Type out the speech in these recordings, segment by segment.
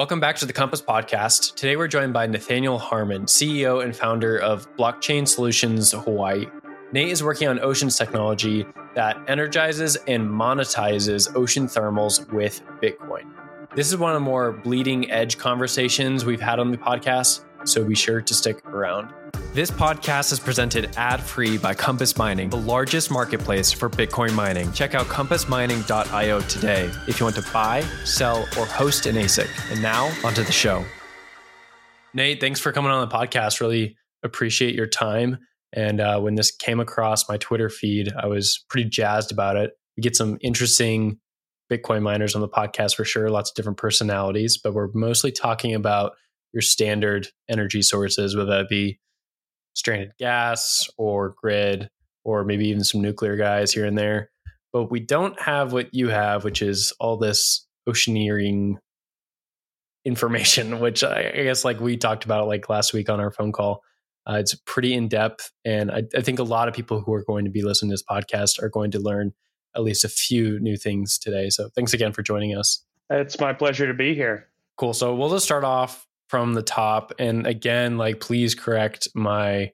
Welcome back to the Compass Podcast. Today we're joined by Nathaniel Harmon, CEO and founder of Blockchain Solutions Hawaii. Nate is working on oceans technology that energizes and monetizes ocean thermals with Bitcoin. This is one of the more bleeding edge conversations we've had on the podcast, so be sure to stick around. This podcast is presented ad free by Compass Mining, the largest marketplace for Bitcoin mining. Check out compassmining.io today if you want to buy, sell, or host an ASIC. And now, onto the show. Nate, thanks for coming on the podcast. Really appreciate your time. And uh, when this came across my Twitter feed, I was pretty jazzed about it. We get some interesting Bitcoin miners on the podcast for sure, lots of different personalities, but we're mostly talking about your standard energy sources, whether that be stranded gas or grid or maybe even some nuclear guys here and there. But we don't have what you have, which is all this oceaneering information, which I, guess like we talked about like last week on our phone call. Uh, it's pretty in depth, and I, I, think a lot of people who are going to be listening to this podcast are going to learn at least a few new things today. So thanks again for joining us. It's my pleasure to be here. Cool. So we'll just start off from the top. And again, like please correct my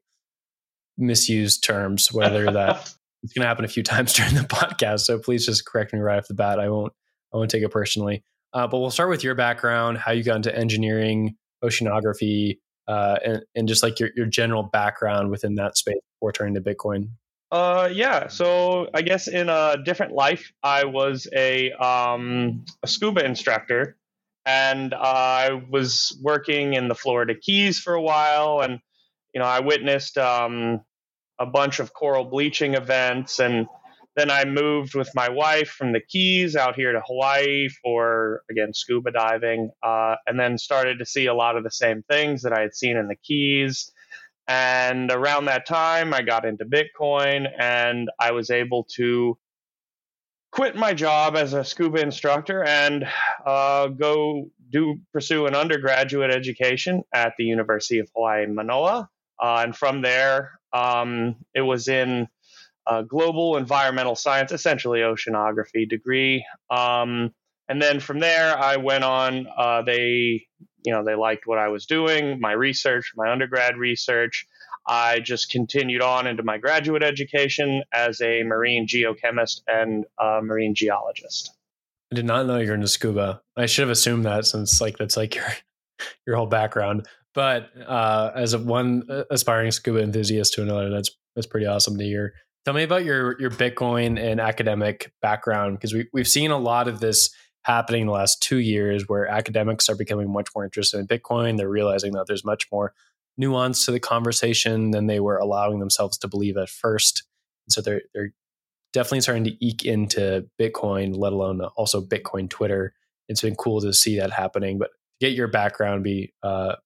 misused terms, whether that it's going to happen a few times during the podcast. So please just correct me right off the bat. I won't. I won't take it personally. Uh, but we'll start with your background, how you got into engineering, oceanography, uh, and, and just like your, your general background within that space before turning to Bitcoin. Uh, yeah. So I guess in a different life, I was a um, a scuba instructor, and I was working in the Florida Keys for a while, and you know I witnessed um, a bunch of coral bleaching events, and then I moved with my wife from the Keys out here to Hawaii for again scuba diving, uh, and then started to see a lot of the same things that I had seen in the Keys and around that time, I got into Bitcoin and I was able to quit my job as a scuba instructor and uh, go do pursue an undergraduate education at the University of Hawaii Manoa. Uh, and from there, um, it was in global environmental science, essentially oceanography degree. Um, and then from there, I went on. Uh, they you know, they liked what I was doing, my research, my undergrad research. I just continued on into my graduate education as a marine geochemist and marine geologist. I did not know you're into scuba. I should have assumed that since like that's like your your whole background. But uh, as a one aspiring scuba enthusiast to another, that's that's pretty awesome to hear. Tell me about your your Bitcoin and academic background because we we've seen a lot of this happening in the last two years where academics are becoming much more interested in Bitcoin. They're realizing that there's much more nuance to the conversation than they were allowing themselves to believe at first. And so they're they're definitely starting to eke into Bitcoin, let alone also Bitcoin Twitter. It's been cool to see that happening. But get your background be uh,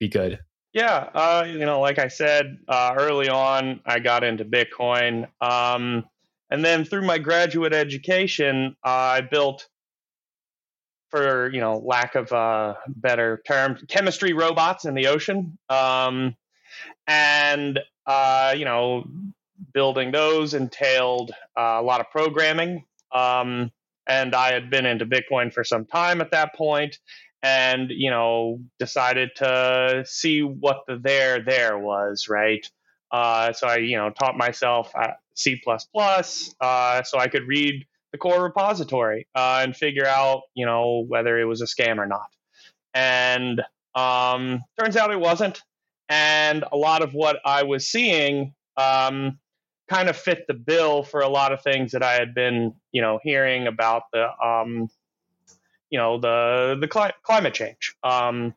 be good. Yeah, uh, you know, like I said uh, early on, I got into Bitcoin, um, and then through my graduate education, I built for you know lack of a better term, chemistry robots in the ocean, um, and uh, you know building those entailed uh, a lot of programming. Um, and I had been into Bitcoin for some time at that point, and you know decided to see what the there there was right. Uh, so I you know taught myself C++, uh, so I could read the core repository uh, and figure out, you know, whether it was a scam or not. And um, turns out it wasn't. And a lot of what I was seeing um, kind of fit the bill for a lot of things that I had been, you know, hearing about the, um, you know, the the cli- climate change. Um,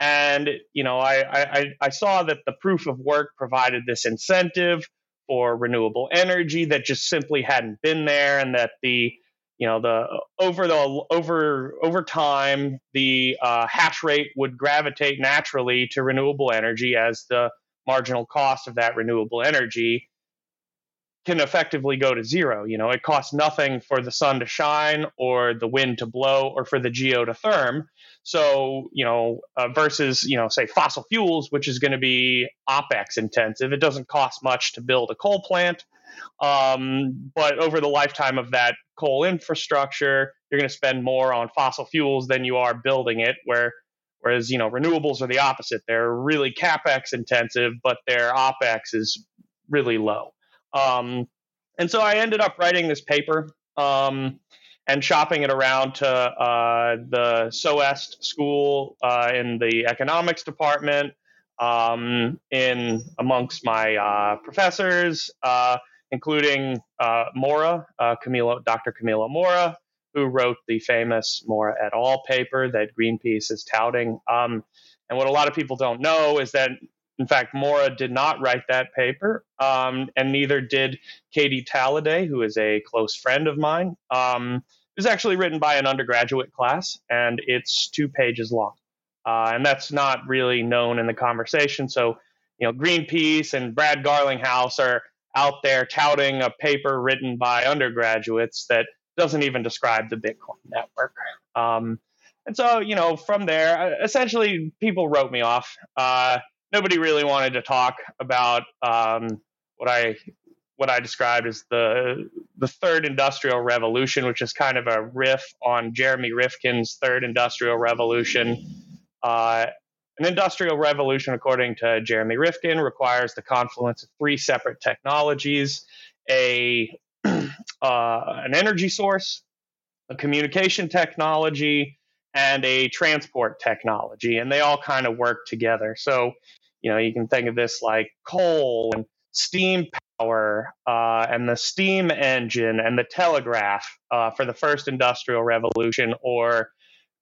and you know, I, I I saw that the proof of work provided this incentive for renewable energy that just simply hadn't been there and that the you know the over the over over time the uh, hash rate would gravitate naturally to renewable energy as the marginal cost of that renewable energy can effectively go to zero you know it costs nothing for the sun to shine or the wind to blow or for the geo to therm so, you know, uh, versus, you know, say fossil fuels, which is going to be OPEX intensive. It doesn't cost much to build a coal plant. Um, but over the lifetime of that coal infrastructure, you're going to spend more on fossil fuels than you are building it. Where whereas you know renewables are the opposite; they're really capex intensive, but their opex is really low. Um, and so I ended up writing this paper um, and shopping it around to uh, the SOEST school uh, in the economics department, um, in amongst my uh, professors, uh, including uh, Mora, uh, Camilo, Dr. Camilo Mora, who wrote the famous Mora et al. paper that Greenpeace is touting. Um, and what a lot of people don't know is that, in fact, Mora did not write that paper, um, and neither did Katie Taladay, who is a close friend of mine. Um, it was actually written by an undergraduate class, and it's two pages long. Uh, and that's not really known in the conversation. So, you know, Greenpeace and Brad Garlinghouse are out there touting a paper written by undergraduates that doesn't even describe the Bitcoin network. Um, and so, you know, from there, uh, essentially, people wrote me off. Uh, nobody really wanted to talk about um, what I what I described as the the third industrial revolution, which is kind of a riff on Jeremy Rifkin's third industrial revolution. Uh, an industrial revolution, according to Jeremy Rifkin, requires the confluence of three separate technologies: a uh, an energy source, a communication technology, and a transport technology, and they all kind of work together. So, you know, you can think of this like coal and steam power, uh, and the steam engine and the telegraph uh, for the first industrial revolution, or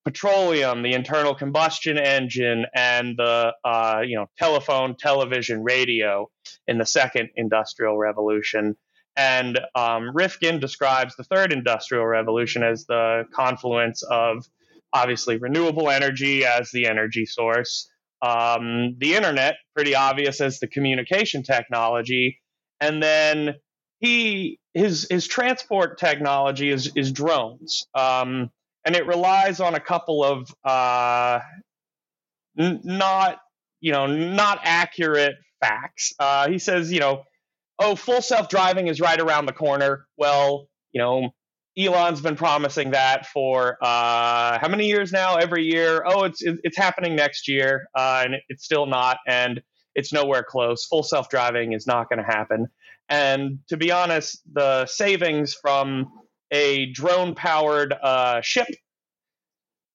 petroleum, the internal combustion engine, and the uh, you know telephone, television, radio in the second industrial revolution. And um, Rifkin describes the third industrial revolution as the confluence of obviously renewable energy as the energy source, um, the internet, pretty obvious as the communication technology, and then he his his transport technology is is drones. Um, and it relies on a couple of uh, n- not you know not accurate facts. Uh, he says, you know, oh, full self driving is right around the corner. Well, you know, Elon's been promising that for uh, how many years now? Every year. Oh, it's it's happening next year, uh, and it's still not, and it's nowhere close. Full self driving is not going to happen. And to be honest, the savings from a drone powered uh, ship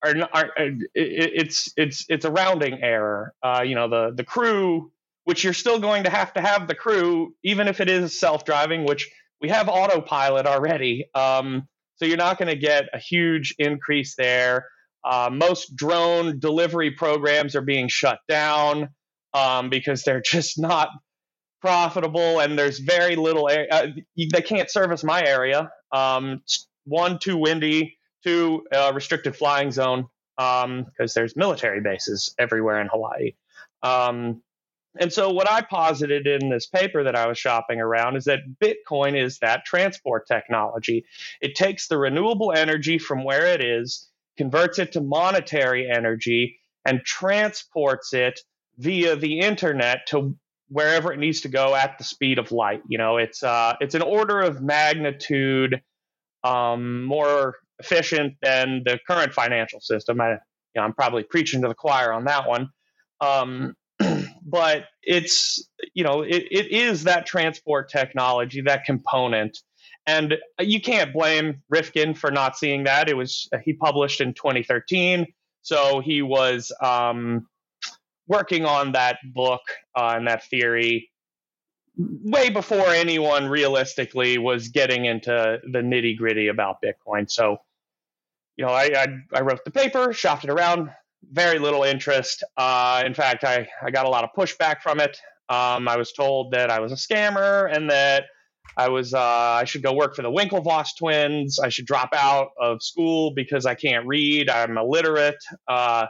are, are, it's it's it's a rounding error. Uh, you know the the crew, which you're still going to have to have the crew, even if it is self driving, which we have autopilot already. Um, so you're not going to get a huge increase there. Uh, most drone delivery programs are being shut down um, because they're just not profitable and there's very little uh, they can't service my area um, one too windy two uh, restricted flying zone because um, there's military bases everywhere in hawaii um, and so what i posited in this paper that i was shopping around is that bitcoin is that transport technology it takes the renewable energy from where it is converts it to monetary energy and transports it via the internet to wherever it needs to go at the speed of light. You know, it's uh, it's an order of magnitude um, more efficient than the current financial system. I, you know, I'm probably preaching to the choir on that one, um, but it's you know it, it is that transport technology, that component. And you can't blame Rifkin for not seeing that. It was he published in 2013, so he was um, working on that book uh, and that theory way before anyone realistically was getting into the nitty gritty about Bitcoin. So, you know, I, I, I, wrote the paper, shopped it around, very little interest. Uh, in fact, I, I got a lot of pushback from it. Um, I was told that I was a scammer and that I was uh, I should go work for the Winklevoss twins. I should drop out of school because I can't read. I'm illiterate. Uh,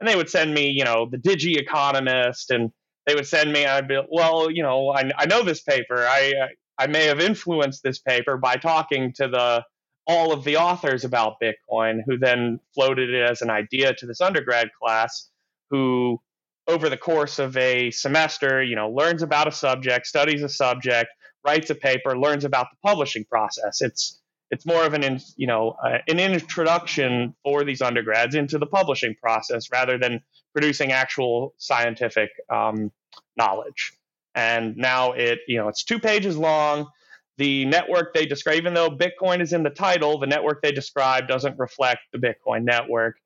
and they would send me, you know, the Digiconomist, and they would send me. I'd be, well, you know, I, I know this paper. I I may have influenced this paper by talking to the all of the authors about Bitcoin, who then floated it as an idea to this undergrad class, who over the course of a semester, you know, learns about a subject, studies a subject, writes a paper, learns about the publishing process. It's it's more of an you know uh, an introduction for these undergrads into the publishing process rather than producing actual scientific um, knowledge. And now it you know it's two pages long. The network they describe, even though Bitcoin is in the title, the network they describe doesn't reflect the Bitcoin network.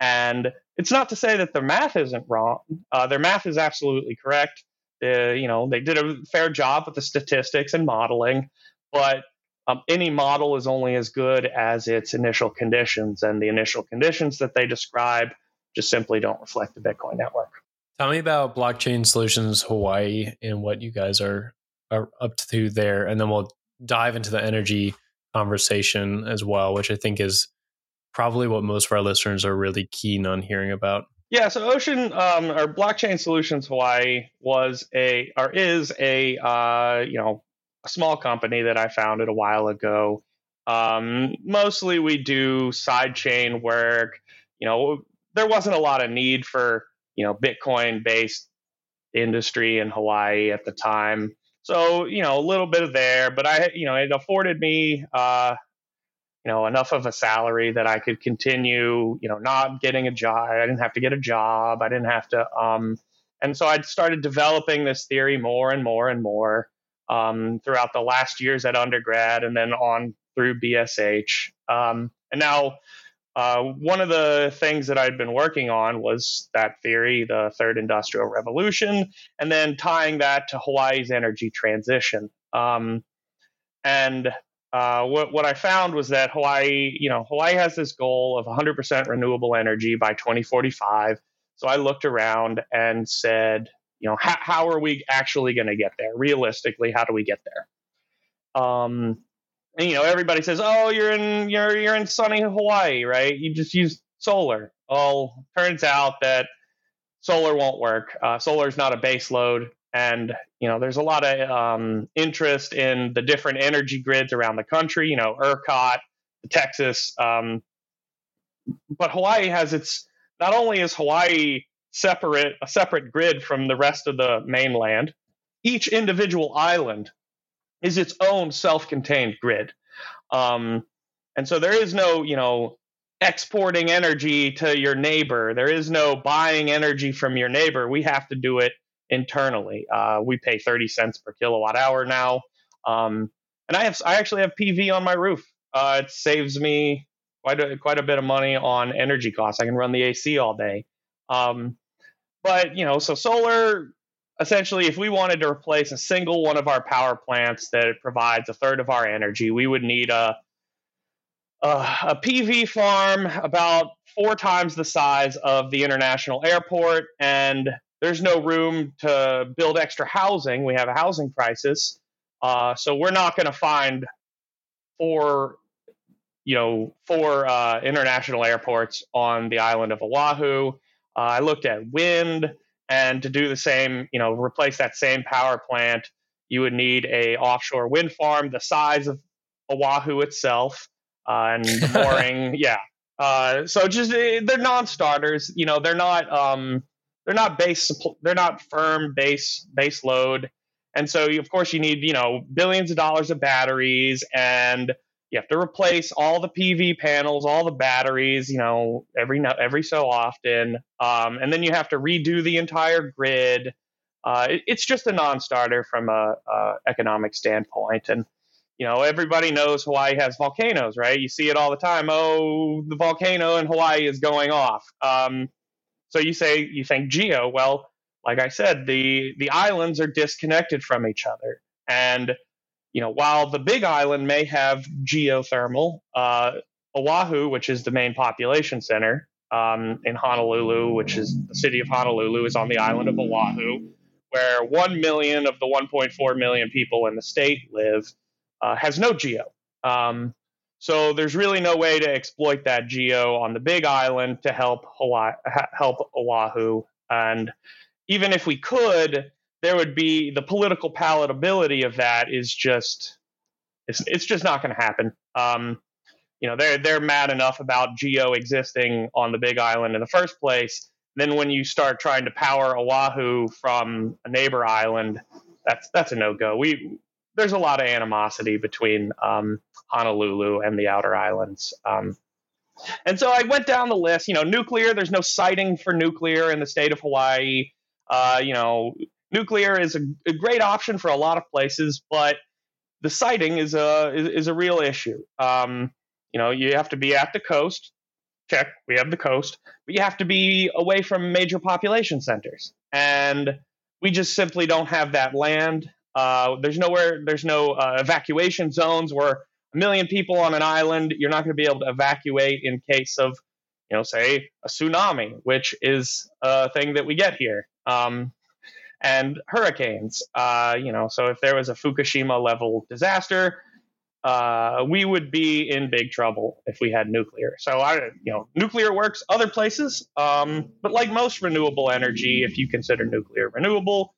And it's not to say that their math isn't wrong. Uh, their math is absolutely correct. Uh, you know, they did a fair job with the statistics and modeling, but um, any model is only as good as its initial conditions, and the initial conditions that they describe just simply don't reflect the Bitcoin network. Tell me about Blockchain Solutions Hawaii and what you guys are, are up to there, and then we'll dive into the energy conversation as well, which I think is probably what most of our listeners are really keen on hearing about. Yeah, so Ocean um, or Blockchain Solutions Hawaii was a or is a uh, you know a small company that I founded a while ago. Um, mostly we do sidechain work. You know, there wasn't a lot of need for you know Bitcoin based industry in Hawaii at the time. So you know a little bit of there, but I you know it afforded me uh, you know enough of a salary that I could continue you know not getting a job. I didn't have to get a job. I didn't have to um, and so I started developing this theory more and more and more um, throughout the last years at undergrad and then on through BSH. Um, and now uh, one of the things that I'd been working on was that theory, the third industrial revolution, and then tying that to Hawaii's energy transition. Um, and uh, what, what I found was that Hawaii, you know, Hawaii has this goal of 100% renewable energy by 2045. So I looked around and said, you know, how, how are we actually going to get there? Realistically, how do we get there? Um, and you know everybody says oh you're in you're you're in sunny hawaii right? You just use solar. Well turns out that solar won't work. Uh, solar is not a base load and you know there's a lot of um, interest in the different energy grids around the country you know ercot texas um, but hawaii has its not only is hawaii separate a separate grid from the rest of the mainland each individual island is its own self-contained grid. Um, and so there is no, you know, exporting energy to your neighbor. There is no buying energy from your neighbor. We have to do it internally. Uh, we pay 30 cents per kilowatt hour now. Um, and I have, I actually have PV on my roof. Uh, it saves me quite a, quite a bit of money on energy costs. I can run the AC all day. Um, but you know, so solar essentially, if we wanted to replace a single one of our power plants that provides a third of our energy, we would need a a, a PV farm about four times the size of the international airport, and there's no room to build extra housing. We have a housing crisis, uh, so we're not going to find four, you know, four uh, international airports on the island of Oahu. Uh, I looked at wind. And to do the same, you know, replace that same power plant, you would need a offshore wind farm the size of Oahu itself, uh, and mooring, yeah. Uh, so just eh, they're non-starters. You know, they're not um, they're not base they're not firm base base load, and so you, of course you need you know billions of dollars of batteries and you have to replace all the PV panels, all the batteries, you know, every every so often, um, and then you have to redo the entire grid. Uh, it, it's just a non-starter from a, a, economic standpoint, and you know everybody knows Hawaii has volcanoes, right? You see it all the time. Oh, the volcano in Hawaii is going off. Um, so you say you think geo. Well, like I said, the the islands are disconnected from each other, and you know, while the Big Island may have geothermal, uh, Oahu, which is the main population center um, in Honolulu, which is the city of Honolulu, is on the island of Oahu, where 1 million of the 1.4 million people in the state live, uh, has no geo. Um, so there's really no way to exploit that geo on the Big Island to help Hawaii, help Oahu. And even if we could, there would be the political palatability of that is just it's, it's just not going to happen. Um, you know, they're they're mad enough about Geo existing on the Big Island in the first place. Then when you start trying to power Oahu from a neighbor island, that's that's a no go. We there's a lot of animosity between um, Honolulu and the outer islands. Um, and so I went down the list. You know, nuclear. There's no siting for nuclear in the state of Hawaii. Uh, you know, nuclear is a, a, great option for a lot of places, but the siting is a is, is a real issue. Um, you know, you have to be at the coast. Check, we have the coast, but you have to be away from major population centers, and we just simply don't have that land. Uh, there's nowhere, there's no uh, evacuation zones where a million people on an island, you're not going to be able to evacuate in case of, you know, say a tsunami, which is a thing that we get here. Um, and hurricanes, uh, you know, so if there was a Fukushima level disaster, uh, we would be in big trouble if we had nuclear. So I, you know, nuclear works other places, um, but like most renewable energy, if you consider nuclear renewable,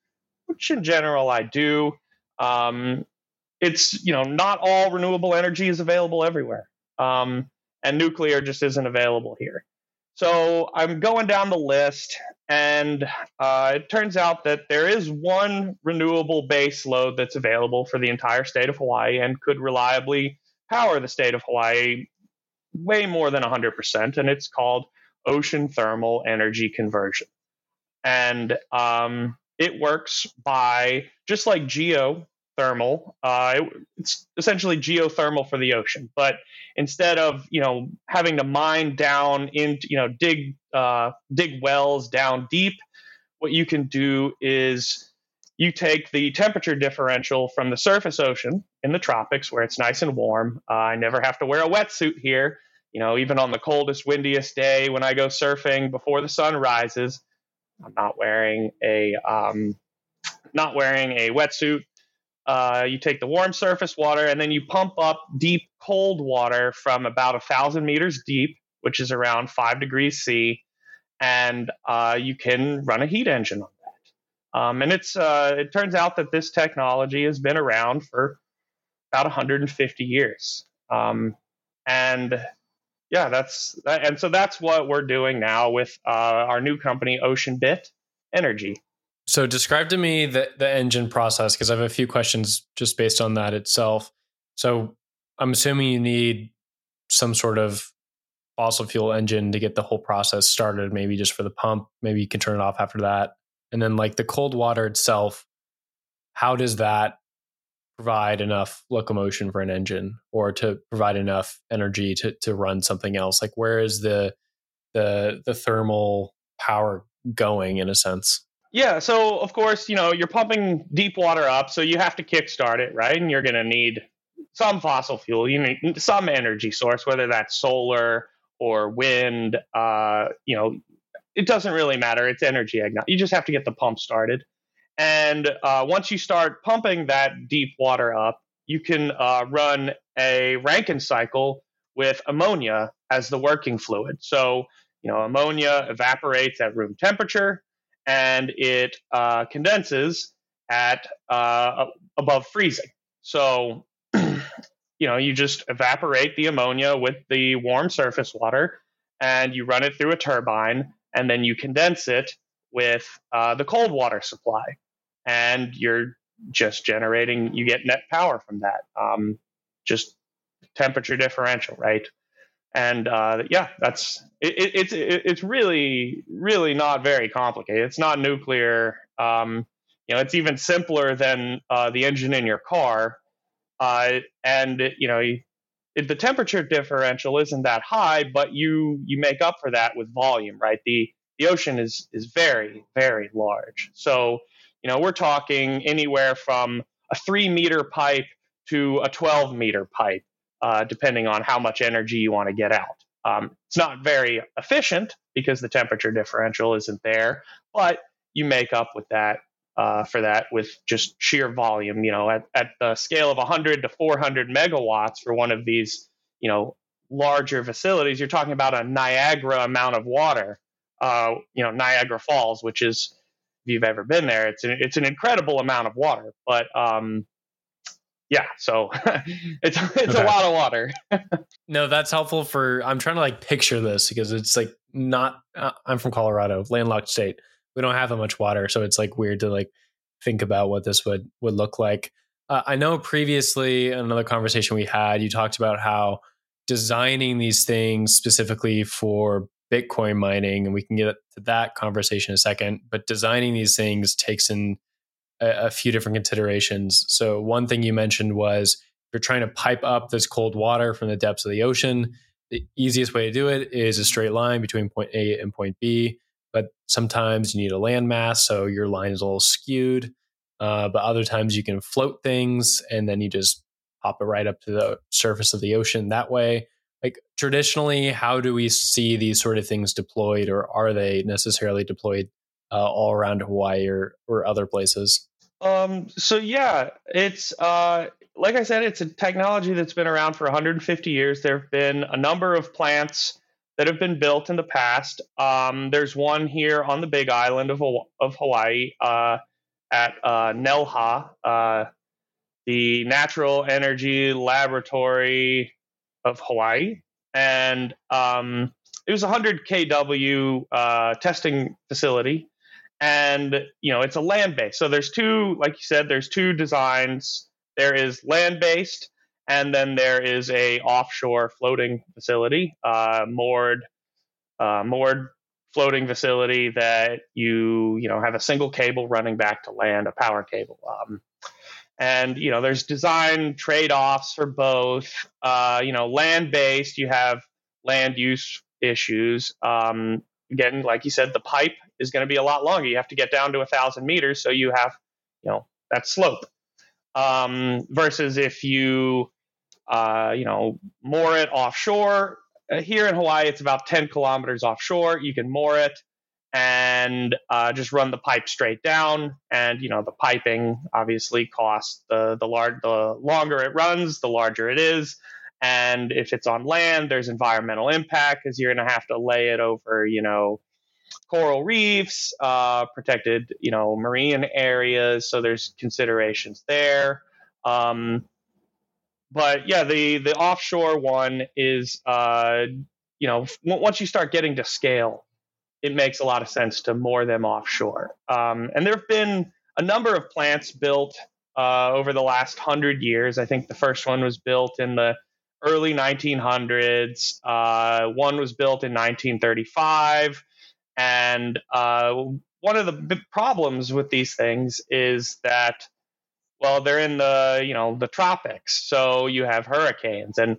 which in general I do, um, it's you know not all renewable energy is available everywhere, um, and nuclear just isn't available here. So I'm going down the list, and uh, it turns out that there is one renewable base load that's available for the entire state of Hawaii and could reliably power the state of Hawaii way more than 100%, and it's called ocean thermal energy conversion. And um, it works by just like geo thermal. Uh, it's essentially geothermal for the ocean, but instead of you know having to mine down into you know dig uh, dig wells down deep, what you can do is you take the temperature differential from the surface ocean in the tropics where it's nice and warm. Uh, I never have to wear a wetsuit here. You know, even on the coldest, windiest day when I go surfing before the sun rises, I'm not wearing a um, not wearing a wetsuit uh, you take the warm surface water and then you pump up deep cold water from about a thousand meters deep, which is around five degrees C, and uh, you can run a heat engine on that. Um, and it's uh, it turns out that this technology has been around for about 150 years, um, and yeah, that's and so that's what we're doing now with uh, our new company, Ocean Bit Energy. So describe to me the, the engine process because I have a few questions just based on that itself. So I'm assuming you need some sort of fossil fuel engine to get the whole process started, maybe just for the pump. Maybe you can turn it off after that. And then like the cold water itself, how does that provide enough locomotion for an engine or to provide enough energy to, to run something else? Like where is the the the thermal power going in a sense? Yeah, so of course, you know, you're pumping deep water up, so you have to kickstart it, right? And you're going to need some fossil fuel, you need some energy source, whether that's solar or wind. Uh, you know, it doesn't really matter. It's energy agnostic. You just have to get the pump started. And uh, once you start pumping that deep water up, you can uh, run a Rankine cycle with ammonia as the working fluid. So, you know, ammonia evaporates at room temperature and it uh, condenses at uh, above freezing. So, you know, you just evaporate the ammonia with the warm surface water and you run it through a turbine and then you condense it with uh, the cold water supply. And you're just generating, you get net power from that. Um, just temperature differential, right? And uh, yeah, that's it, it, it's it, it's really really not very complicated. It's not nuclear. Um, you know, it's even simpler than uh, the engine in your car, uh, and you know, the temperature differential isn't that high, but you you make up for that with volume, right? The the ocean is is very very large, so you know we're talking anywhere from a three meter pipe to a 12 meter pipe uh, depending on how much energy you want to get out. Um, it's not very efficient because the temperature differential isn't there, but you make up with that uh, for that with just sheer volume. You know, at, at the scale of 100 to 400 megawatts for one of these, you know, larger facilities, you're talking about a Niagara amount of water. Uh, you know, Niagara Falls, which is if you've ever been there, it's an, it's an incredible amount of water. But um, yeah, so it's it's okay. a lot of water. no, that's helpful for. I'm trying to like picture this because it's like not. Uh, I'm from Colorado, landlocked state. We don't have that much water, so it's like weird to like think about what this would would look like. Uh, I know previously in another conversation we had, you talked about how designing these things specifically for Bitcoin mining, and we can get to that conversation in a second, but designing these things takes in a, a few different considerations. So, one thing you mentioned was you're trying to pipe up this cold water from the depths of the ocean. The easiest way to do it is a straight line between point A and point B, but sometimes you need a landmass, so your line is a little skewed. Uh, but other times you can float things and then you just pop it right up to the surface of the ocean that way. Like traditionally, how do we see these sort of things deployed, or are they necessarily deployed uh, all around Hawaii or, or other places? Um, so yeah, it's uh, like I said, it's a technology that's been around for 150 years. There have been a number of plants that have been built in the past. Um, there's one here on the Big Island of of Hawaii uh, at uh, NELHA, uh, the Natural Energy Laboratory of Hawaii, and um, it was a 100 kW uh, testing facility and you know it's a land based so there's two like you said there's two designs. There is land based and then there is a offshore floating facility uh, moored uh, moored floating facility that you you know have a single cable running back to land a power cable um, and you know there's design trade-offs for both. Uh, you know land based you have land use issues um, again like you said the pipe is going to be a lot longer. You have to get down to a thousand meters, so you have, you know, that slope. Um, versus if you, uh, you know, moor it offshore. Uh, here in Hawaii, it's about 10 kilometers offshore. You can moor it and uh, just run the pipe straight down. And you know, the piping obviously costs the the large the longer it runs, the larger it is. And if it's on land, there's environmental impact because you're going to have to lay it over, you know, coral reefs, uh, protected, you know, marine areas. So there's considerations there. Um, but yeah, the the offshore one is, uh, you know, once you start getting to scale, it makes a lot of sense to moor them offshore. Um, and there have been a number of plants built uh, over the last hundred years. I think the first one was built in the early 1900s. Uh, one was built in 1935. And uh, one of the big problems with these things is that, well, they're in the you know the tropics, so you have hurricanes, and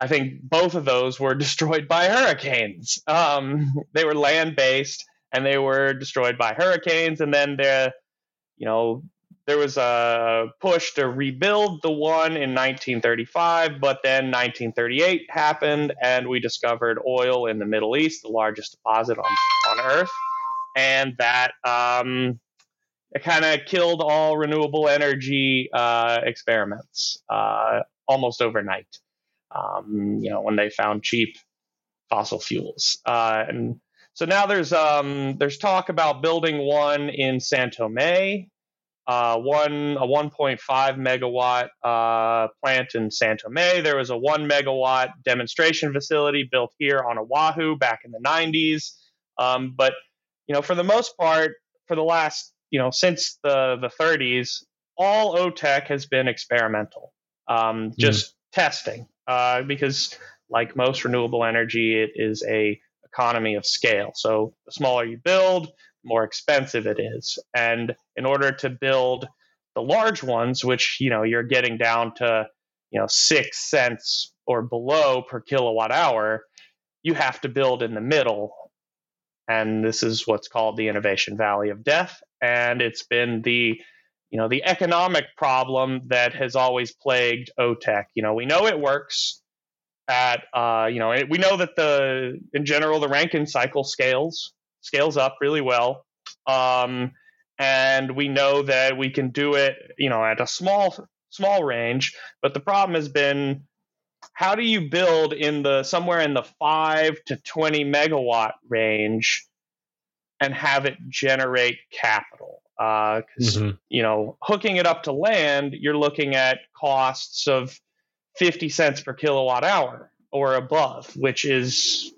I think both of those were destroyed by hurricanes. Um, they were land based, and they were destroyed by hurricanes, and then the you know there was a push to rebuild the one in 1935, but then 1938 happened, and we discovered oil in the Middle East, the largest deposit on, on Earth. And that um, kind of killed all renewable energy uh, experiments uh, almost overnight. Um, you know, when they found cheap fossil fuels. Uh, and so now there's um, there's talk about building one in San Tome uh, one a 1.5 megawatt uh, plant in San Tome. There was a one megawatt demonstration facility built here on Oahu back in the 90s. Um, but you know, for the most part, for the last you know since the the 30s, all OTEC has been experimental, um, hmm. just mm. testing uh, because like most renewable energy, it is a economy of scale. So the smaller you build, more expensive it is. And in order to build the large ones, which you know you're getting down to you know six cents or below per kilowatt hour, you have to build in the middle. And this is what's called the innovation valley of death. And it's been the you know the economic problem that has always plagued OTEC. You know, we know it works at uh, you know we know that the in general the Rankine cycle scales scales up really well. Um, and we know that we can do it, you know, at a small small range. But the problem has been how do you build in the somewhere in the five to twenty megawatt range and have it generate capital? Because uh, mm-hmm. you know, hooking it up to land, you're looking at costs of fifty cents per kilowatt hour or above, which is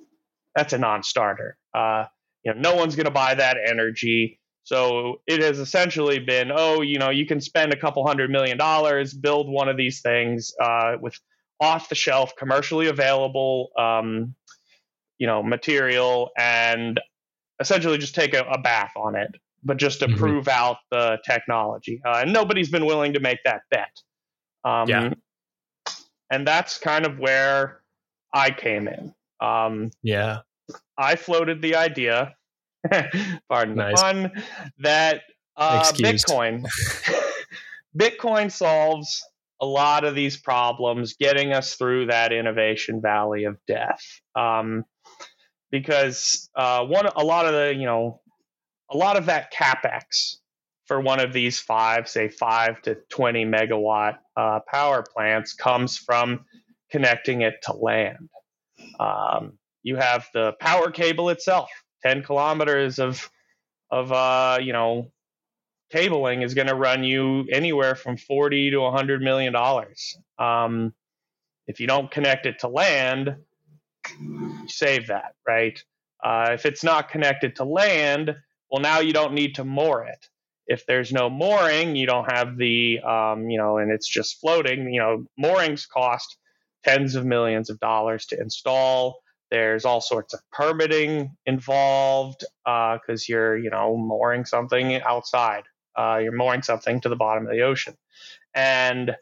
that's a non-starter. Uh, you know, no one's going to buy that energy. So it has essentially been, oh, you know, you can spend a couple hundred million dollars, build one of these things uh, with off the shelf, commercially available, um, you know, material, and essentially just take a, a bath on it, but just to mm-hmm. prove out the technology. Uh, and nobody's been willing to make that bet. Um, yeah. And that's kind of where I came in. Um, yeah. I floated the idea, pardon nice. pun, that uh, Bitcoin, Bitcoin solves a lot of these problems, getting us through that innovation valley of death. Um, because uh, one, a lot of the, you know, a lot of that capex for one of these five, say five to twenty megawatt uh, power plants, comes from connecting it to land. Um, you have the power cable itself, 10 kilometers of, of uh, you know, cabling is going to run you anywhere from 40 to 100 million dollars. Um, if you don't connect it to land, save that, right? Uh, if it's not connected to land, well, now you don't need to moor it. If there's no mooring, you don't have the, um, you know, and it's just floating. You know, moorings cost tens of millions of dollars to install. There's all sorts of permitting involved because uh, you're, you know, mooring something outside. Uh, you're mooring something to the bottom of the ocean, and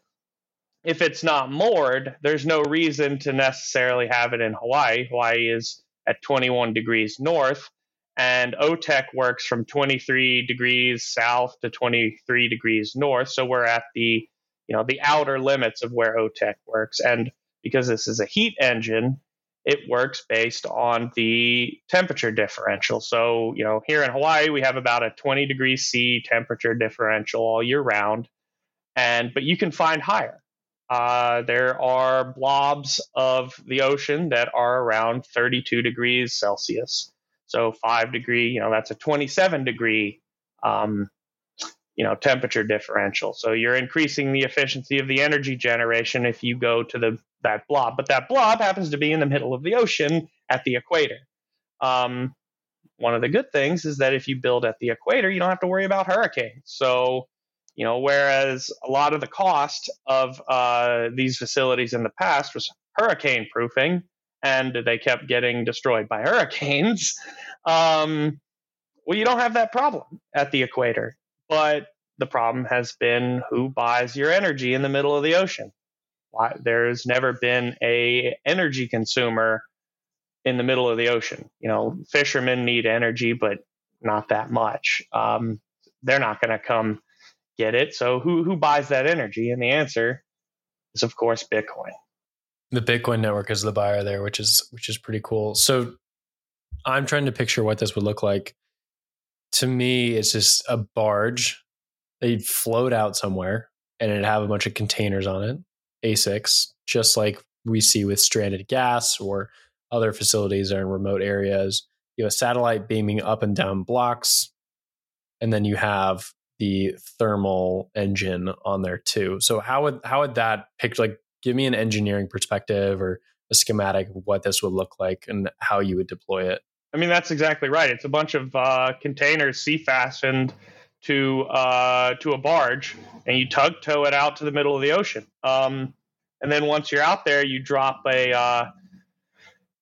if it's not moored, there's no reason to necessarily have it in Hawaii. Hawaii is at 21 degrees north, and OTEC works from 23 degrees south to 23 degrees north. So we're at the you know the outer limits of where OTEC works, and because this is a heat engine, it works based on the temperature differential. So, you know, here in Hawaii, we have about a 20 degrees C temperature differential all year round. And, but you can find higher. Uh, there are blobs of the ocean that are around 32 degrees Celsius. So five degree, you know, that's a 27 degree, um, you know, temperature differential. So you're increasing the efficiency of the energy generation if you go to the that blob, but that blob happens to be in the middle of the ocean at the equator. Um, one of the good things is that if you build at the equator, you don't have to worry about hurricanes. So, you know, whereas a lot of the cost of uh, these facilities in the past was hurricane proofing, and they kept getting destroyed by hurricanes. Um, well, you don't have that problem at the equator, but the problem has been who buys your energy in the middle of the ocean why, there's never been a energy consumer in the middle of the ocean. You know, fishermen need energy, but not that much. Um, they're not going to come get it. So who who buys that energy? And the answer is, of course, Bitcoin. The Bitcoin network is the buyer there, which is which is pretty cool. So I'm trying to picture what this would look like. To me, it's just a barge. They'd float out somewhere and it'd have a bunch of containers on it. ASICs, just like we see with stranded gas or other facilities are in remote areas. You have a satellite beaming up and down blocks, and then you have the thermal engine on there too. So how would how would that picture like give me an engineering perspective or a schematic of what this would look like and how you would deploy it? I mean that's exactly right. It's a bunch of uh, containers sea fastened to uh, to a barge, and you tug tow it out to the middle of the ocean. Um, and then once you're out there, you drop a uh,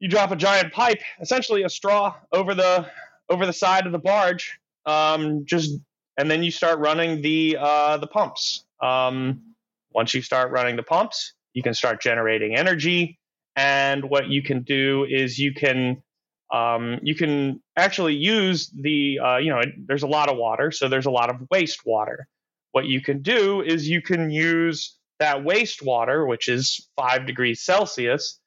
you drop a giant pipe, essentially a straw, over the over the side of the barge. Um, just and then you start running the uh, the pumps. Um, once you start running the pumps, you can start generating energy. And what you can do is you can um, you can actually use the uh, you know there's a lot of water so there's a lot of wastewater. What you can do is you can use that wastewater which is five degrees celsius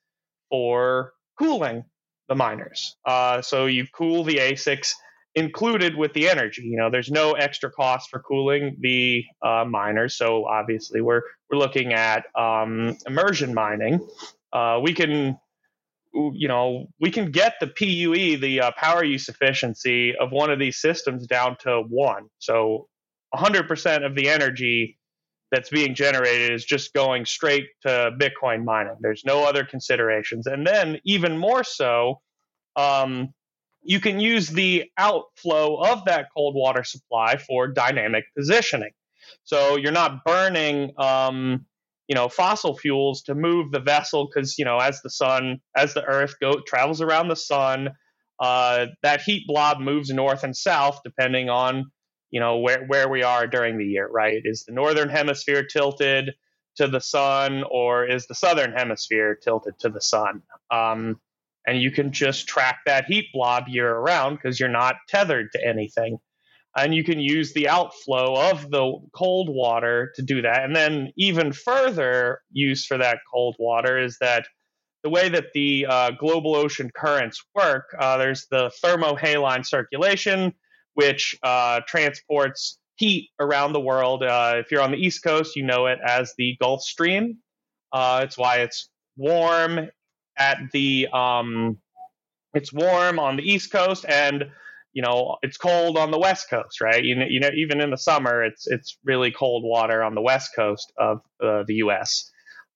for cooling the miners. Uh, so you cool the asics included with the energy. You know there's no extra cost for cooling the uh, miners so obviously we're we're looking at um, immersion mining. Uh, we can you know, we can get the PUE, the uh, power use efficiency of one of these systems down to one. So 100% of the energy that's being generated is just going straight to Bitcoin mining. There's no other considerations. And then, even more so, um, you can use the outflow of that cold water supply for dynamic positioning. So you're not burning, um, you know, fossil fuels to move the vessel because you know as the sun, as the Earth go travels around the sun, uh, that heat blob moves north and south depending on you know where where we are during the year. Right? Is the northern hemisphere tilted to the sun, or is the southern hemisphere tilted to the sun? Um, and you can just track that heat blob year around because you're not tethered to anything. And you can use the outflow of the cold water to do that. And then, even further use for that cold water is that the way that the uh, global ocean currents work, uh, there's the thermohaline circulation, which uh, transports heat around the world. Uh, if you're on the East Coast, you know it as the Gulf Stream. Uh, it's why it's warm at the um, it's warm on the East Coast and you know it's cold on the West Coast, right? You know, you know even in the summer, it's it's really cold water on the West Coast of uh, the U.S.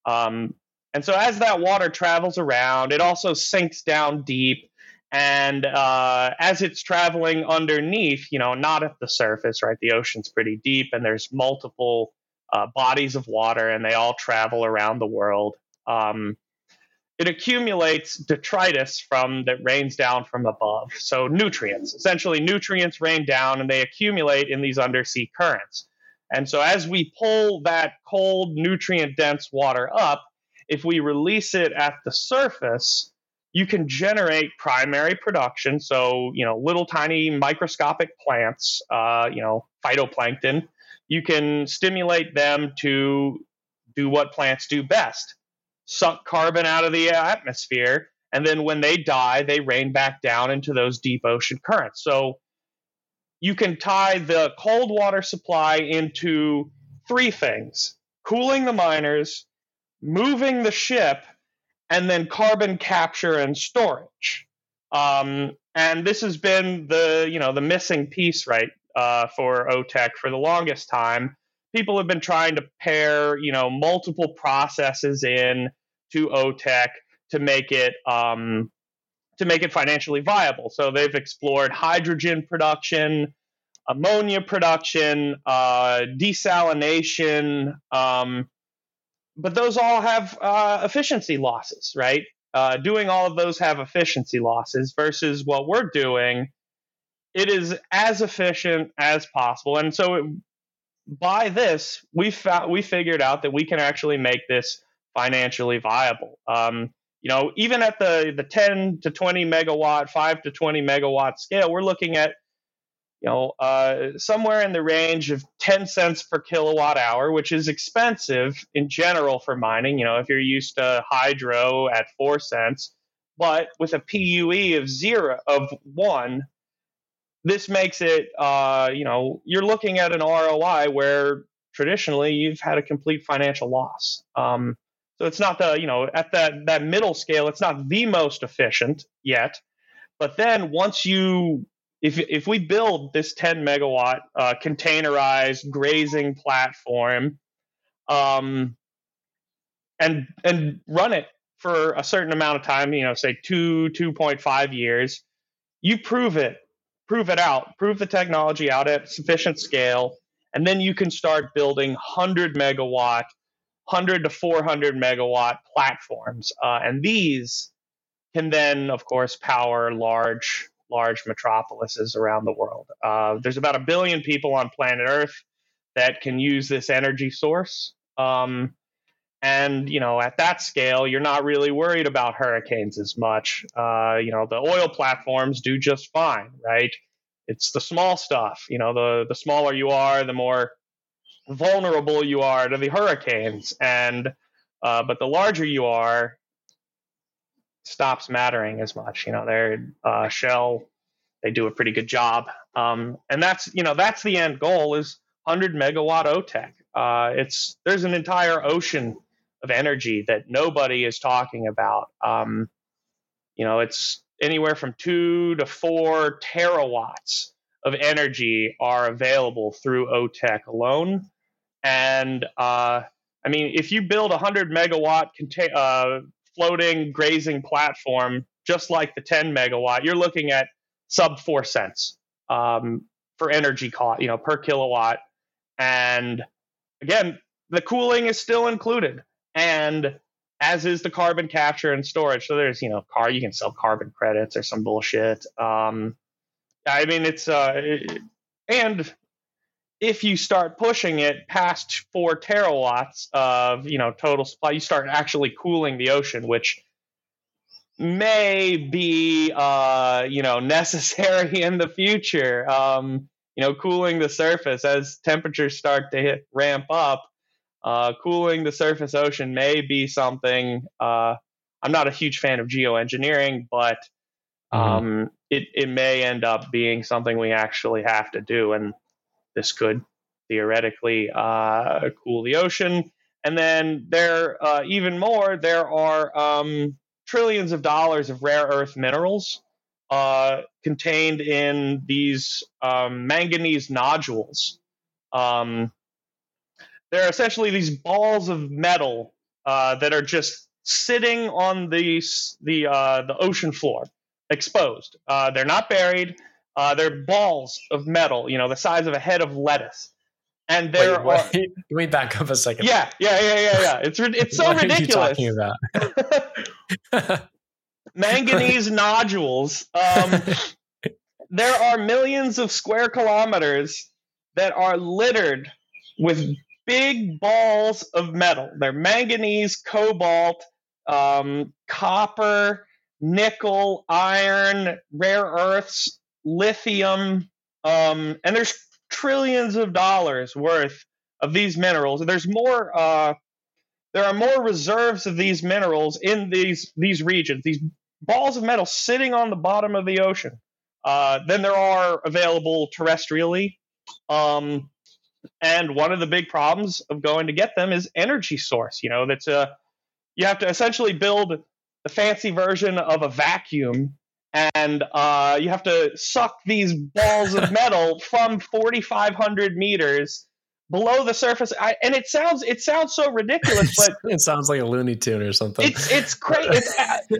Um, and so as that water travels around, it also sinks down deep. And uh, as it's traveling underneath, you know, not at the surface, right? The ocean's pretty deep, and there's multiple uh, bodies of water, and they all travel around the world. Um, it accumulates detritus from that rains down from above. So nutrients, essentially nutrients rain down and they accumulate in these undersea currents. And so as we pull that cold nutrient dense water up, if we release it at the surface, you can generate primary production. So, you know, little tiny microscopic plants, uh, you know, phytoplankton, you can stimulate them to do what plants do best suck carbon out of the atmosphere. And then when they die, they rain back down into those deep ocean currents. So you can tie the cold water supply into three things cooling the miners, moving the ship, and then carbon capture and storage. Um, and this has been the you know the missing piece right uh, for OTEC for the longest time people have been trying to pair, you know, multiple processes in to OTEC to make it um, to make it financially viable. So they've explored hydrogen production, ammonia production, uh, desalination, um, but those all have uh, efficiency losses, right? Uh, doing all of those have efficiency losses versus what we're doing. It is as efficient as possible, and so it, by this, we found we figured out that we can actually make this financially viable. Um, you know, even at the the 10 to 20 megawatt, 5 to 20 megawatt scale, we're looking at you know uh, somewhere in the range of 10 cents per kilowatt hour, which is expensive in general for mining. You know, if you're used to hydro at four cents, but with a PUE of zero of one, this makes it, uh, you know, you're looking at an ROI where traditionally you've had a complete financial loss. Um, so it's not the, you know, at that, that middle scale, it's not the most efficient yet. But then once you, if, if we build this 10 megawatt uh, containerized grazing platform um, and, and run it for a certain amount of time, you know, say two, 2.5 years, you prove it prove it out, prove the technology out at sufficient scale, and then you can start building 100 megawatt, 100 to 400 megawatt platforms. Uh, and these can then, of course, power large, large metropolises around the world. Uh, there's about a billion people on planet Earth that can use this energy source. Um, and you know, at that scale, you're not really worried about hurricanes as much. Uh, you know, the oil platforms do just fine, right? It's the small stuff. You know, the the smaller you are, the more vulnerable you are to the hurricanes, and uh, but the larger you are, stops mattering as much. You know, their uh, Shell, they do a pretty good job, um, and that's you know that's the end goal is 100 megawatt OTEC. Uh, it's there's an entire ocean of energy that nobody is talking about. Um, you know, it's anywhere from two to four terawatts of energy are available through OTEC alone. And uh, I mean, if you build a 100 megawatt uh, floating grazing platform, just like the 10 megawatt, you're looking at sub four cents um, for energy cost, you know, per kilowatt. And again, the cooling is still included, and as is the carbon capture and storage. So there's, you know, car you can sell carbon credits or some bullshit. Um, I mean, it's uh, and if you start pushing it past four terawatts of you know total supply, you start actually cooling the ocean, which may be uh, you know necessary in the future. Um, you know, cooling the surface as temperatures start to hit, ramp up. Uh, cooling the surface ocean may be something. Uh, I'm not a huge fan of geoengineering, but mm-hmm. um, mm-hmm. it it may end up being something we actually have to do, and this could theoretically uh, cool the ocean. And then there, uh, even more, there are um, trillions of dollars of rare earth minerals uh, contained in these um, manganese nodules. Um, they're essentially these balls of metal uh, that are just sitting on the the uh, the ocean floor, exposed. Uh, they're not buried. Uh, they're balls of metal, you know, the size of a head of lettuce. And there wait, are. Wait, can we back up a second? Yeah, yeah, yeah, yeah, yeah. It's it's so what ridiculous. Are you talking about? Manganese nodules. Um, there are millions of square kilometers that are littered with big balls of metal. They're manganese, cobalt, um, copper, nickel, iron, rare earths, lithium, um, and there's trillions of dollars worth of these minerals. There's more. Uh, there are more reserves of these minerals in these these regions. These balls of metal sitting on the bottom of the ocean uh, than there are available terrestrially. Um, and one of the big problems of going to get them is energy source. You know, that's a you have to essentially build the fancy version of a vacuum and uh, you have to suck these balls of metal from 4,500 meters below the surface. I, and it sounds it sounds so ridiculous, but it sounds like a Looney Tune or something. It's it's crazy.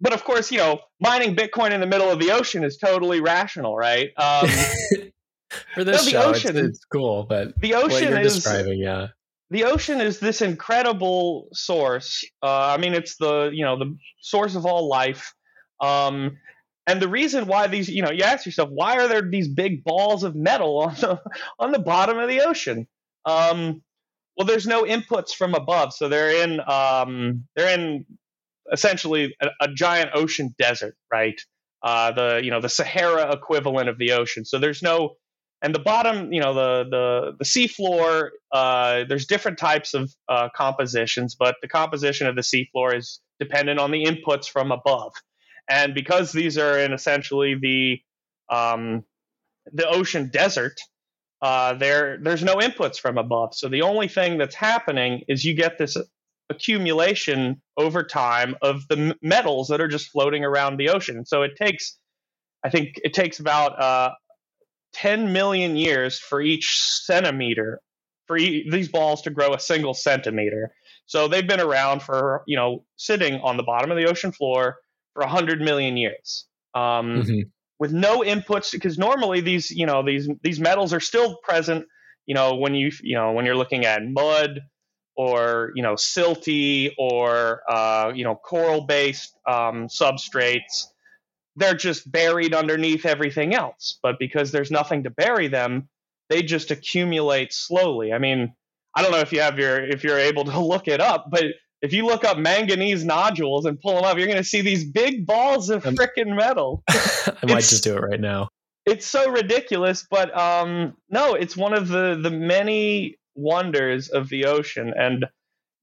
But of course, you know, mining Bitcoin in the middle of the ocean is totally rational, right? Um, For this no, show, ocean, it's, it's, cool, but the ocean is describing, yeah. The ocean is this incredible source. Uh, I mean, it's the you know the source of all life. Um, and the reason why these, you know, you ask yourself, why are there these big balls of metal on the on the bottom of the ocean? Um, well, there's no inputs from above, so they're in um, they're in essentially a, a, giant ocean desert, right? Uh, the you know the Sahara equivalent of the ocean. So there's no and the bottom, you know, the the the seafloor. Uh, there's different types of uh, compositions, but the composition of the seafloor is dependent on the inputs from above. And because these are in essentially the um, the ocean desert, uh, there there's no inputs from above. So the only thing that's happening is you get this accumulation over time of the metals that are just floating around the ocean. So it takes, I think it takes about uh, 10 million years for each centimeter for e- these balls to grow a single centimeter. So they've been around for you know sitting on the bottom of the ocean floor for 100 million years. Um, mm-hmm. with no inputs because normally these you know these these metals are still present you know when you you know when you're looking at mud or you know silty or uh, you know coral based um, substrates. They're just buried underneath everything else but because there's nothing to bury them they just accumulate slowly. I mean i don't know if you have your if you're able to look it up but if you look up manganese nodules and pull them up, you're going to see these big balls of freaking metal. I might it's, just do it right now. It's so ridiculous, but um, no, it's one of the the many wonders of the ocean, and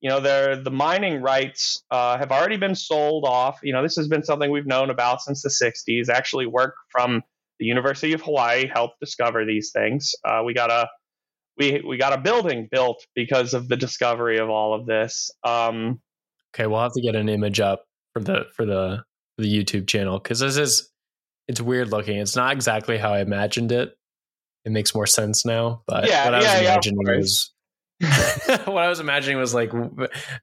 you know, the mining rights uh, have already been sold off. You know, this has been something we've known about since the '60s. Actually, work from the University of Hawaii helped discover these things. Uh, we got a we we got a building built because of the discovery of all of this. Um, okay, we'll have to get an image up for the for the the YouTube channel because this is it's weird looking. It's not exactly how I imagined it. It makes more sense now, but yeah, what I was yeah, imagining yeah, was what I was imagining was like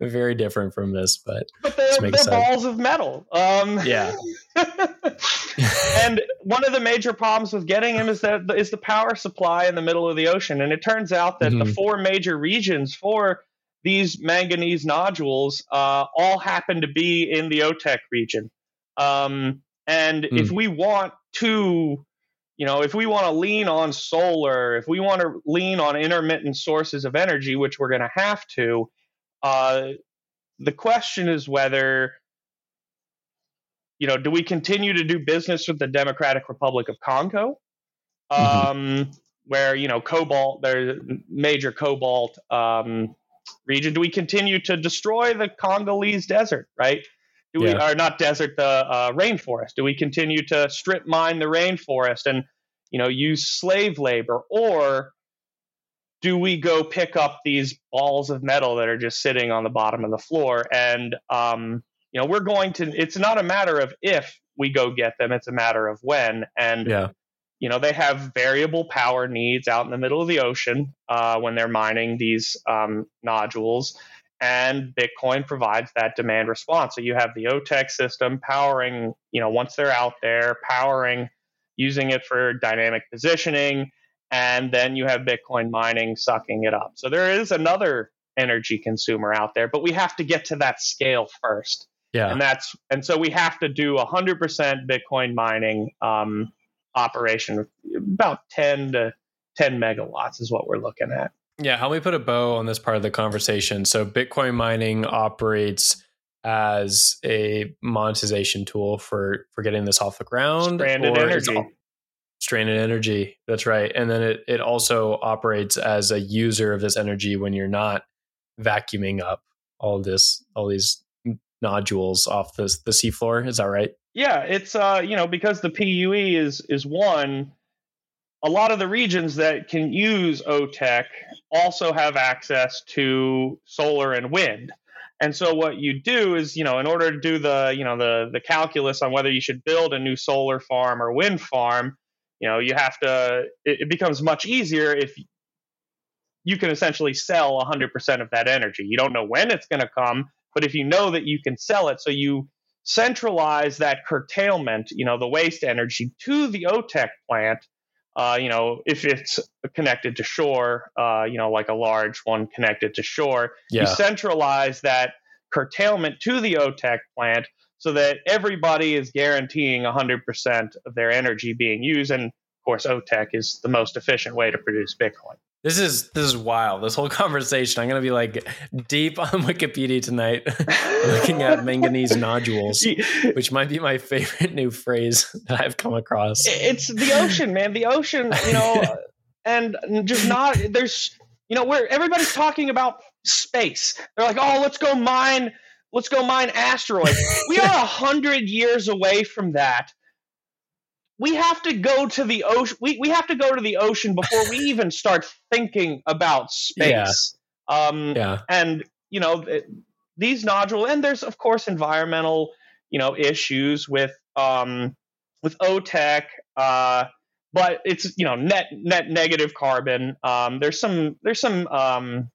very different from this, but but they're, they're balls of metal. Um, yeah. and one of the major problems with getting them is that is the power supply in the middle of the ocean, and it turns out that mm-hmm. the four major regions for these manganese nodules uh, all happen to be in the OTEC region. Um, and mm. if we want to you know, if we want to lean on solar, if we want to lean on intermittent sources of energy, which we're going to have to, uh, the question is whether, you know, do we continue to do business with the Democratic Republic of Congo, mm-hmm. um, where you know cobalt, there's major cobalt um, region? Do we continue to destroy the Congolese desert, right? Do we yeah. are not desert the uh, rainforest? Do we continue to strip mine the rainforest and you know use slave labor, or do we go pick up these balls of metal that are just sitting on the bottom of the floor? And um, you know we're going to. It's not a matter of if we go get them; it's a matter of when. And yeah. You know they have variable power needs out in the middle of the ocean uh, when they're mining these um, nodules, and Bitcoin provides that demand response. So you have the OTEC system powering, you know, once they're out there, powering, using it for dynamic positioning, and then you have Bitcoin mining sucking it up. So there is another energy consumer out there, but we have to get to that scale first. Yeah, and that's and so we have to do 100% Bitcoin mining um, operation, about 10 to 10 megawatts is what we're looking at. Yeah, how we put a bow on this part of the conversation. So, Bitcoin mining operates as a monetization tool for for getting this off the ground. Stranded energy. Stranded energy. That's right. And then it it also operates as a user of this energy when you're not vacuuming up all this all these nodules off the the seafloor. Is that right? Yeah, it's uh you know because the PUE is is one a lot of the regions that can use OTEC also have access to solar and wind. And so what you do is, you know, in order to do the, you know, the the calculus on whether you should build a new solar farm or wind farm, you know, you have to it, it becomes much easier if you can essentially sell 100% of that energy. You don't know when it's going to come, but if you know that you can sell it, so you centralize that curtailment, you know, the waste energy to the OTEC plant uh, you know, if it's connected to shore, uh, you know, like a large one connected to shore, yeah. you centralize that curtailment to the OTEC plant so that everybody is guaranteeing 100% of their energy being used. And of course, OTEC is the most efficient way to produce Bitcoin. This is this is wild. This whole conversation. I'm gonna be like deep on Wikipedia tonight, looking at manganese nodules, which might be my favorite new phrase that I've come across. It's the ocean, man. The ocean, you know, and just not there's you know where everybody's talking about space. They're like, oh, let's go mine, let's go mine asteroids. we are a hundred years away from that we have to go to the ocean. We, we have to go to the ocean before we even start thinking about space. Yeah. Um, yeah. And, you know, these nodule, and there's, of course, environmental, you know, issues with, um, with OTEC, uh, but it's, you know, net, net negative carbon. Um, there's some, there's some, um,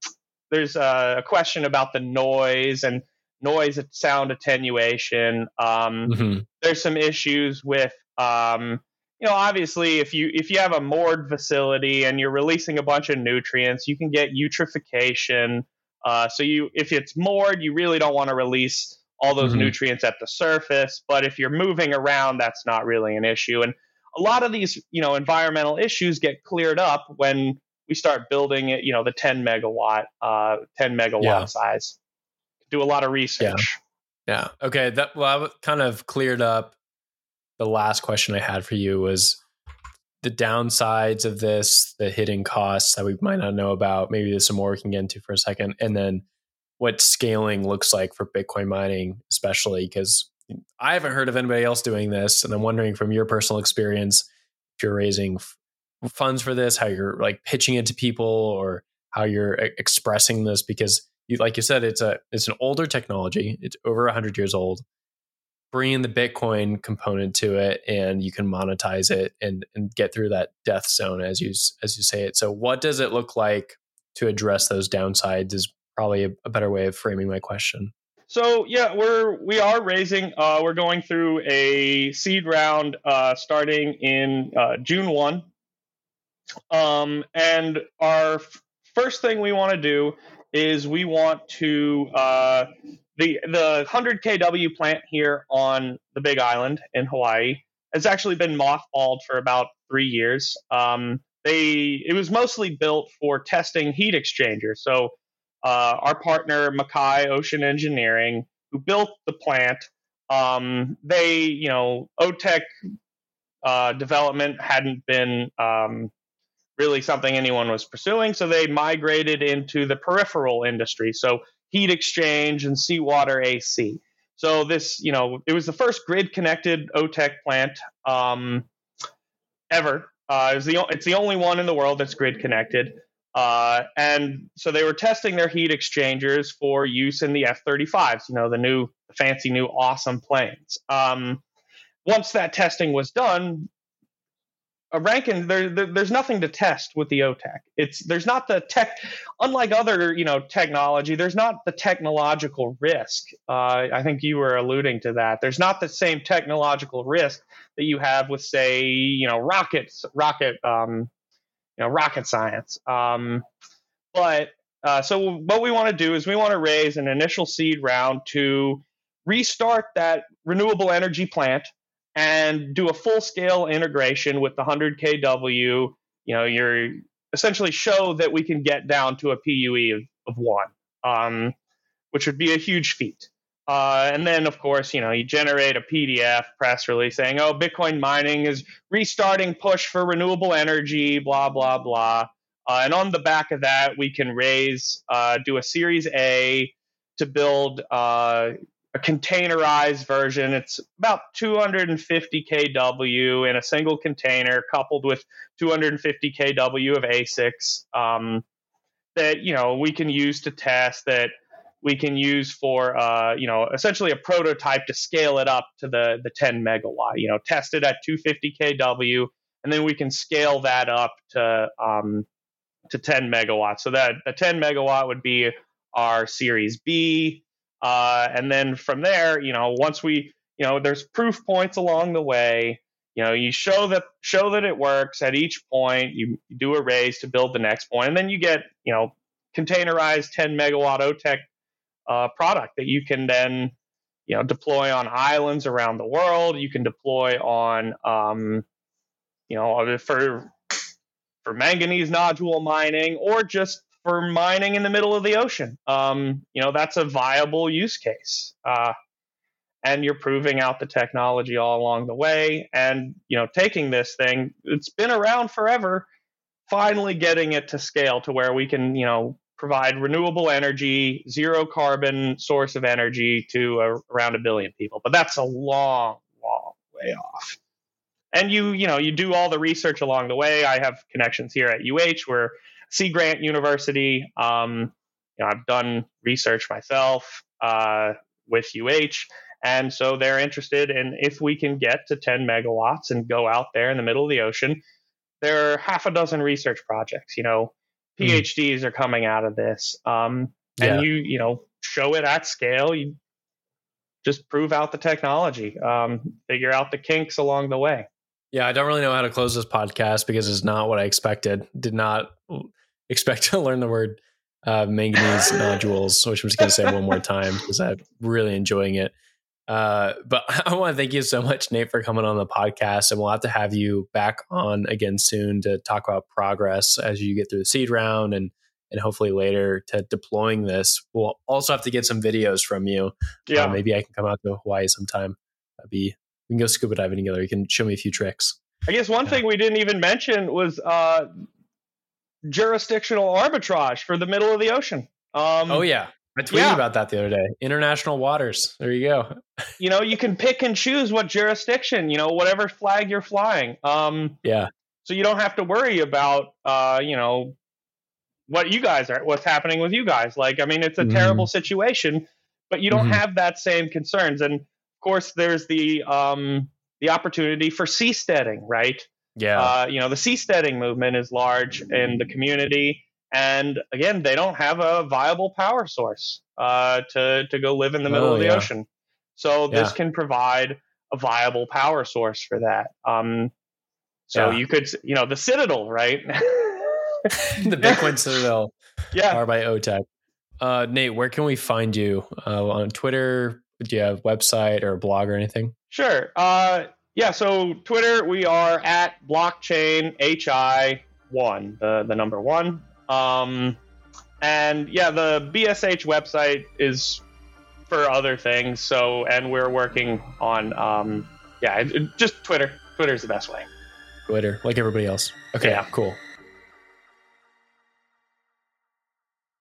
there's a question about the noise and noise sound attenuation. Um, mm-hmm. There's some issues with um, you know, obviously, if you if you have a moored facility and you're releasing a bunch of nutrients, you can get eutrophication. Uh, so you, if it's moored, you really don't want to release all those mm-hmm. nutrients at the surface. But if you're moving around, that's not really an issue. And a lot of these, you know, environmental issues get cleared up when we start building it. You know, the 10 megawatt, uh, 10 megawatt yeah. size. Do a lot of research. Yeah. yeah. Okay. That well, I kind of cleared up the last question I had for you was the downsides of this, the hidden costs that we might not know about. Maybe there's some more we can get into for a second. And then what scaling looks like for Bitcoin mining, especially because I haven't heard of anybody else doing this. And I'm wondering from your personal experience, if you're raising f- funds for this, how you're like pitching it to people or how you're expressing this because you, like you said, it's a, it's an older technology. It's over hundred years old bring in the Bitcoin component to it, and you can monetize it and and get through that death zone as you as you say it. So, what does it look like to address those downsides is probably a, a better way of framing my question. So yeah, we're we are raising. Uh, we're going through a seed round uh, starting in uh, June one, um, and our f- first thing we want to do is we want to uh, the the 100 kW plant here on the Big Island in Hawaii has actually been mothballed for about three years. Um, they it was mostly built for testing heat exchangers. So uh, our partner Makai Ocean Engineering, who built the plant, um, they you know OTEC uh, development hadn't been um, really something anyone was pursuing, so they migrated into the peripheral industry. So heat exchange and seawater AC. So this, you know, it was the first grid-connected OTEC plant um, ever. Uh, it's the it's the only one in the world that's grid connected. Uh, and so they were testing their heat exchangers for use in the F-35s, you know, the new fancy new awesome planes. Um, once that testing was done, a Rankine, there, there, there's nothing to test with the OTEC. It's there's not the tech, unlike other you know technology. There's not the technological risk. Uh, I think you were alluding to that. There's not the same technological risk that you have with say you know rockets, rocket, um, you know rocket science. Um, but uh, so what we want to do is we want to raise an initial seed round to restart that renewable energy plant and do a full scale integration with the 100 kW. You know, you're essentially show that we can get down to a PUE of, of one, um, which would be a huge feat. Uh, and then, of course, you know, you generate a PDF press release saying, "Oh, Bitcoin mining is restarting push for renewable energy." Blah blah blah. Uh, and on the back of that, we can raise, uh, do a Series A to build uh, a containerized version. It's about 250 kW in a single container, coupled with 250 kW of ASICs um, that you know we can use to test. That we can use for uh, you know essentially a prototype to scale it up to the the 10 megawatt. You know, test it at 250 kW, and then we can scale that up to um, to 10 megawatts. So that the 10 megawatt would be our Series B. Uh, and then from there, you know, once we, you know, there's proof points along the way. You know, you show that show that it works at each point. You, do a raise to build the next point, and then you get, you know, containerized 10 megawatt OTEC uh, product that you can then, you know, deploy on islands around the world. You can deploy on, um, you know, for for manganese nodule mining or just for mining in the middle of the ocean. Um, you know, that's a viable use case. Uh, and you're proving out the technology all along the way. And, you know, taking this thing, it's been around forever, finally getting it to scale to where we can, you know, provide renewable energy, zero carbon source of energy to around a billion people. But that's a long, long way off. And you, you know, you do all the research along the way. I have connections here at UH where Sea Grant University. Um, you know, I've done research myself uh, with UH, and so they're interested in if we can get to 10 megawatts and go out there in the middle of the ocean. There are half a dozen research projects. You know, PhDs mm. are coming out of this, um, and yeah. you you know show it at scale. You just prove out the technology, um, figure out the kinks along the way. Yeah, I don't really know how to close this podcast because it's not what I expected. Did not expect to learn the word uh, manganese nodules, which I'm just going to say one more time because I'm really enjoying it. Uh, but I want to thank you so much, Nate, for coming on the podcast. And we'll have to have you back on again soon to talk about progress as you get through the seed round and and hopefully later to deploying this. We'll also have to get some videos from you. Yeah. Uh, maybe I can come out to Hawaii sometime. That'd be we can go scuba diving together. You can show me a few tricks. I guess one thing we didn't even mention was uh, jurisdictional arbitrage for the middle of the ocean. Um, oh yeah, I tweeted yeah. about that the other day. International waters. There you go. you know, you can pick and choose what jurisdiction. You know, whatever flag you're flying. Um, yeah. So you don't have to worry about, uh, you know, what you guys are, what's happening with you guys. Like, I mean, it's a mm. terrible situation, but you don't mm. have that same concerns. And of course, there's the um, the opportunity for seasteading, right? Yeah. Uh, you know, the seasteading movement is large in the community. and again, they don't have a viable power source uh, to to go live in the middle Oh, of the yeah. ocean. So this Yeah. can provide a viable power source for that. Um, so Yeah. you could, you know, the Citadel, right? the Bitcoin Citadel, yeah, powered by OTEC. Uh, Nate, where can we find you uh, on Twitter? Do you have a website or a blog or anything? Sure. Yeah. So Twitter, we are at blockchain hi one, the the number one. Um, and yeah, the BSH website is for other things. So, and we're working on um, yeah, just Twitter. Twitter's the best way. Twitter, like everybody else. Okay, Yeah. cool.